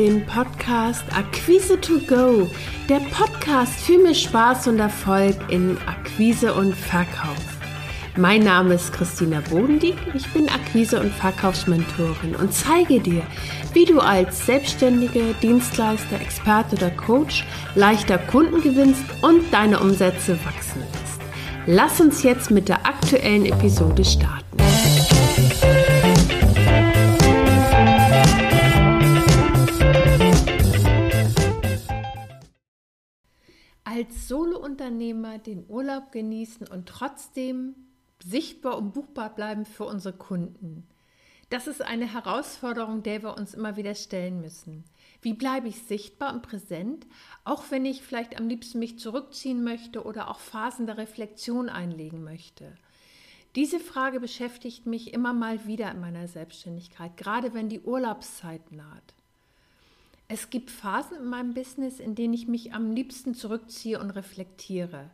den Podcast Akquise to Go, der Podcast für mehr Spaß und Erfolg in Akquise und Verkauf. Mein Name ist Christina Bodendieck, ich bin Akquise- und Verkaufsmentorin und zeige dir, wie du als Selbstständige, Dienstleister, Experte oder Coach leichter Kunden gewinnst und deine Umsätze wachsen lässt. Lass uns jetzt mit der aktuellen Episode starten. Als Solounternehmer den Urlaub genießen und trotzdem sichtbar und buchbar bleiben für unsere Kunden. Das ist eine Herausforderung, der wir uns immer wieder stellen müssen. Wie bleibe ich sichtbar und präsent, auch wenn ich vielleicht am liebsten mich zurückziehen möchte oder auch Phasen der Reflexion einlegen möchte? Diese Frage beschäftigt mich immer mal wieder in meiner Selbstständigkeit, gerade wenn die Urlaubszeit naht. Es gibt Phasen in meinem Business, in denen ich mich am liebsten zurückziehe und reflektiere.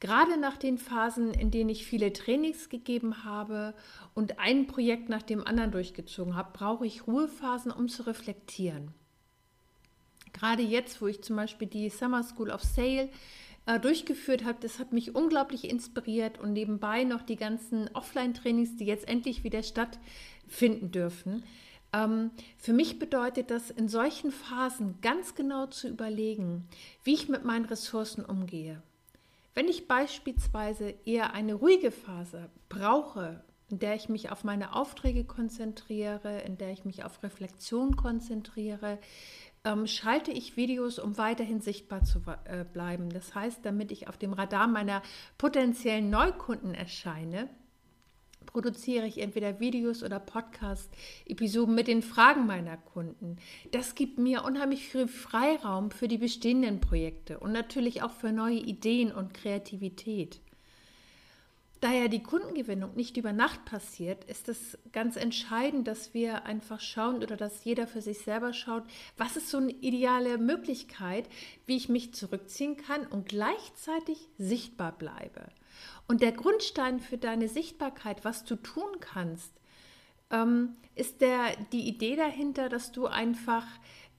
Gerade nach den Phasen, in denen ich viele Trainings gegeben habe und ein Projekt nach dem anderen durchgezogen habe, brauche ich Ruhephasen, um zu reflektieren. Gerade jetzt, wo ich zum Beispiel die Summer School of Sale äh, durchgeführt habe, das hat mich unglaublich inspiriert und nebenbei noch die ganzen Offline-Trainings, die jetzt endlich wieder stattfinden dürfen. Ähm, für mich bedeutet das, in solchen Phasen ganz genau zu überlegen, wie ich mit meinen Ressourcen umgehe. Wenn ich beispielsweise eher eine ruhige Phase brauche, in der ich mich auf meine Aufträge konzentriere, in der ich mich auf Reflexion konzentriere, ähm, schalte ich Videos, um weiterhin sichtbar zu äh, bleiben. Das heißt, damit ich auf dem Radar meiner potenziellen Neukunden erscheine, produziere ich entweder Videos oder Podcast-Episoden mit den Fragen meiner Kunden. Das gibt mir unheimlich viel Freiraum für die bestehenden Projekte und natürlich auch für neue Ideen und Kreativität. Da ja die Kundengewinnung nicht über Nacht passiert, ist es ganz entscheidend, dass wir einfach schauen oder dass jeder für sich selber schaut, was ist so eine ideale Möglichkeit, wie ich mich zurückziehen kann und gleichzeitig sichtbar bleibe. Und der Grundstein für deine Sichtbarkeit, was du tun kannst, ähm, ist der, die Idee dahinter, dass du einfach,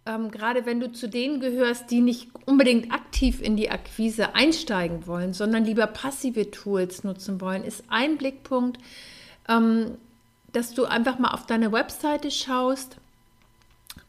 ähm, gerade wenn du zu denen gehörst, die nicht unbedingt aktiv in die Akquise einsteigen wollen, sondern lieber passive Tools nutzen wollen, ist ein Blickpunkt, ähm, dass du einfach mal auf deine Webseite schaust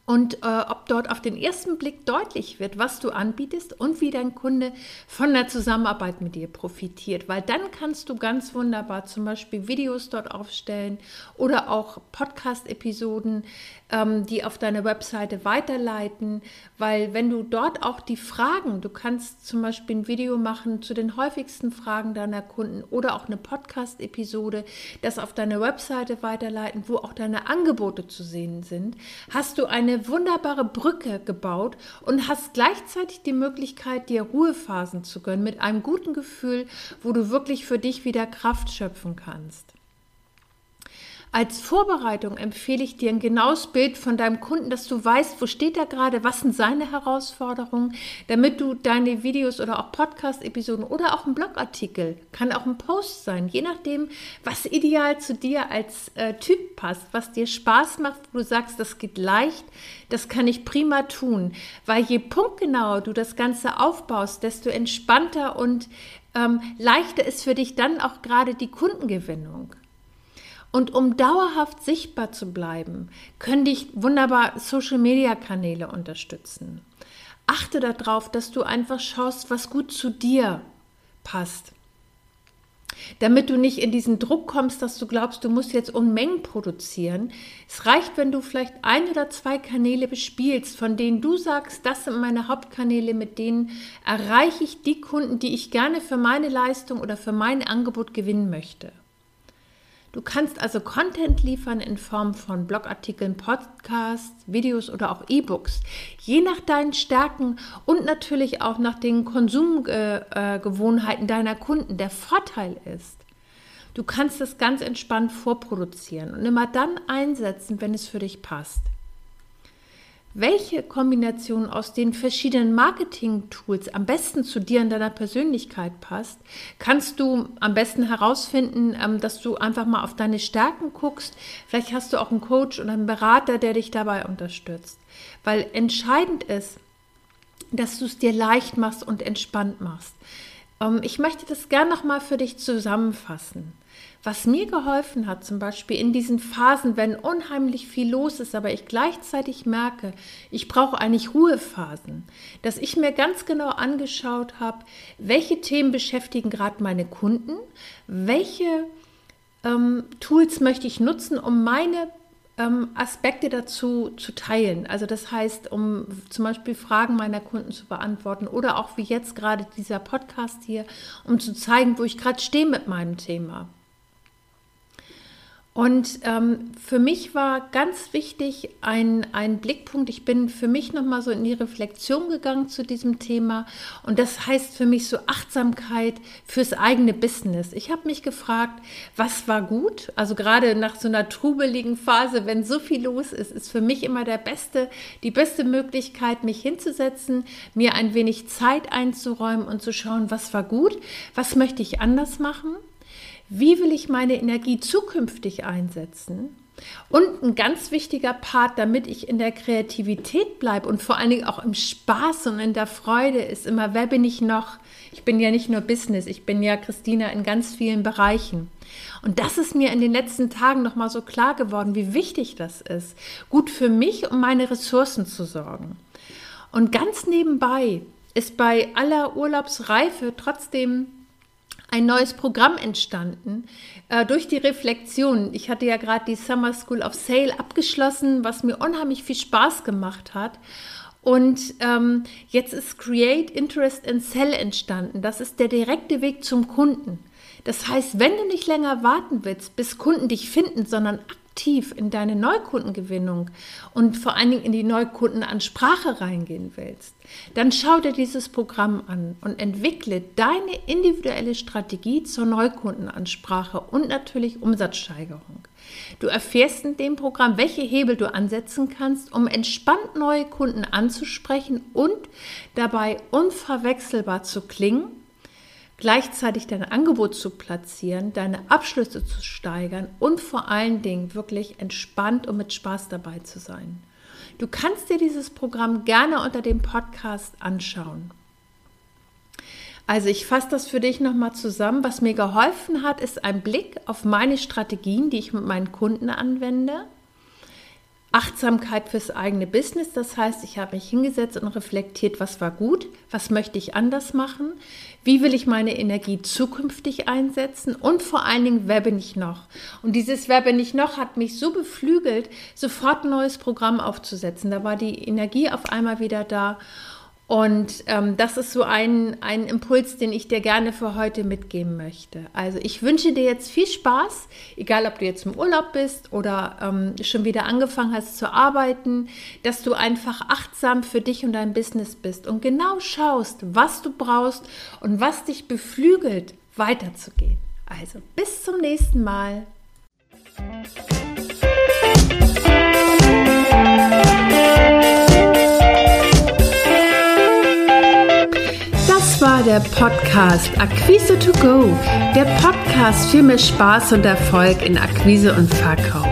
und äh, ob dort auf den ersten Blick deutlich wird, was du anbietest und wie dein Kunde von der Zusammenarbeit mit dir profitiert. Weil dann kannst du ganz wunderbar zum Beispiel Videos dort aufstellen oder auch Podcast-Episoden, ähm, die auf deine Webseite weiterleiten. Weil wenn du dort auch die Fragen, du kannst zum Beispiel ein Video machen zu den häufigsten Fragen deiner Kunden oder auch eine Podcast-Episode, das auf deine Webseite weiterleiten, wo auch deine Angebote zu sehen sind, hast du eine wunderbare Brücke gebaut und hast gleichzeitig die Möglichkeit, dir Ruhephasen zu gönnen mit einem guten Gefühl, wo du wirklich für dich wieder Kraft schöpfen kannst. Als Vorbereitung empfehle ich dir ein genaues Bild von deinem Kunden, dass du weißt, wo steht er gerade, was sind seine Herausforderungen, damit du deine Videos oder auch Podcast-Episoden oder auch ein Blogartikel, kann auch ein Post sein, je nachdem, was ideal zu dir als äh, Typ passt, was dir Spaß macht, wo du sagst, das geht leicht, das kann ich prima tun, weil je punktgenauer du das Ganze aufbaust, desto entspannter und ähm, leichter ist für dich dann auch gerade die Kundengewinnung. Und um dauerhaft sichtbar zu bleiben, können dich wunderbar Social-Media-Kanäle unterstützen. Achte darauf, dass du einfach schaust, was gut zu dir passt. Damit du nicht in diesen Druck kommst, dass du glaubst, du musst jetzt Unmengen produzieren. Es reicht, wenn du vielleicht ein oder zwei Kanäle bespielst, von denen du sagst, das sind meine Hauptkanäle, mit denen erreiche ich die Kunden, die ich gerne für meine Leistung oder für mein Angebot gewinnen möchte. Du kannst also Content liefern in Form von Blogartikeln, Podcasts, Videos oder auch E-Books, je nach deinen Stärken und natürlich auch nach den Konsumgewohnheiten deiner Kunden. Der Vorteil ist, du kannst das ganz entspannt vorproduzieren und immer dann einsetzen, wenn es für dich passt. Welche Kombination aus den verschiedenen Marketing-Tools am besten zu dir und deiner Persönlichkeit passt, kannst du am besten herausfinden, ähm, dass du einfach mal auf deine Stärken guckst. Vielleicht hast du auch einen Coach oder einen Berater, der dich dabei unterstützt. Weil entscheidend ist, dass du es dir leicht machst und entspannt machst. Ähm, ich möchte das gerne nochmal für dich zusammenfassen. Was mir geholfen hat, zum Beispiel in diesen Phasen, wenn unheimlich viel los ist, aber ich gleichzeitig merke, ich brauche eigentlich Ruhephasen, dass ich mir ganz genau angeschaut habe, welche Themen beschäftigen gerade meine Kunden, welche ähm, Tools möchte ich nutzen, um meine ähm, Aspekte dazu zu teilen. Also das heißt, um zum Beispiel Fragen meiner Kunden zu beantworten oder auch wie jetzt gerade dieser Podcast hier, um zu zeigen, wo ich gerade stehe mit meinem Thema. Und ähm, für mich war ganz wichtig ein, ein Blickpunkt. Ich bin für mich nochmal so in die Reflexion gegangen zu diesem Thema. Und das heißt für mich so Achtsamkeit fürs eigene Business. Ich habe mich gefragt, was war gut? Also gerade nach so einer trubeligen Phase, wenn so viel los ist, ist für mich immer der beste, die beste Möglichkeit, mich hinzusetzen, mir ein wenig Zeit einzuräumen und zu schauen, was war gut, was möchte ich anders machen wie will ich meine Energie zukünftig einsetzen? Und ein ganz wichtiger Part, damit ich in der Kreativität bleibe und vor allen Dingen auch im Spaß und in der Freude ist immer, wer bin ich noch? Ich bin ja nicht nur Business, ich bin ja Christina in ganz vielen Bereichen. Und das ist mir in den letzten Tagen nochmal so klar geworden, wie wichtig das ist, gut für mich, um meine Ressourcen zu sorgen. Und ganz nebenbei ist bei aller Urlaubsreife trotzdem ein neues Programm entstanden äh, durch die Reflexion. Ich hatte ja gerade die Summer School of Sale abgeschlossen, was mir unheimlich viel Spaß gemacht hat. Und ähm, jetzt ist Create Interest and Sell entstanden. Das ist der direkte Weg zum Kunden. Das heißt, wenn du nicht länger warten willst, bis Kunden dich finden, sondern aktiv in deine Neukundengewinnung und vor allen Dingen in die Neukundenansprache reingehen willst, dann schau dir dieses Programm an und entwickle deine individuelle Strategie zur Neukundenansprache und natürlich Umsatzsteigerung. Du erfährst in dem Programm, welche Hebel du ansetzen kannst, um entspannt neue Kunden anzusprechen und dabei unverwechselbar zu klingen gleichzeitig dein Angebot zu platzieren, deine Abschlüsse zu steigern und vor allen Dingen wirklich entspannt und mit Spaß dabei zu sein. Du kannst dir dieses Programm gerne unter dem Podcast anschauen. Also ich fasse das für dich nochmal zusammen. Was mir geholfen hat, ist ein Blick auf meine Strategien, die ich mit meinen Kunden anwende. Achtsamkeit fürs eigene Business. Das heißt, ich habe mich hingesetzt und reflektiert, was war gut, was möchte ich anders machen, wie will ich meine Energie zukünftig einsetzen und vor allen Dingen, wer bin ich noch? Und dieses Wer bin ich noch hat mich so beflügelt, sofort ein neues Programm aufzusetzen. Da war die Energie auf einmal wieder da und ähm, das ist so ein, ein Impuls, den ich dir gerne für heute mitgeben möchte. Also ich wünsche dir jetzt viel Spaß, egal ob du jetzt im Urlaub bist oder ähm, schon wieder angefangen hast zu arbeiten, dass du einfach achtsam für dich und dein Business bist und genau schaust, was du brauchst und was dich beflügelt, weiterzugehen. Also bis zum nächsten Mal. War der Podcast Akquise to Go, der Podcast für mehr Spaß und Erfolg in Akquise und Verkauf.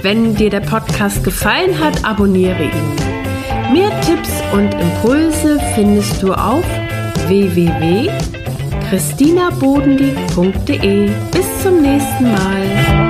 Wenn dir der Podcast gefallen hat, abonniere ihn. Mehr Tipps und Impulse findest du auf www.christinabodendieck.de. Bis zum nächsten Mal.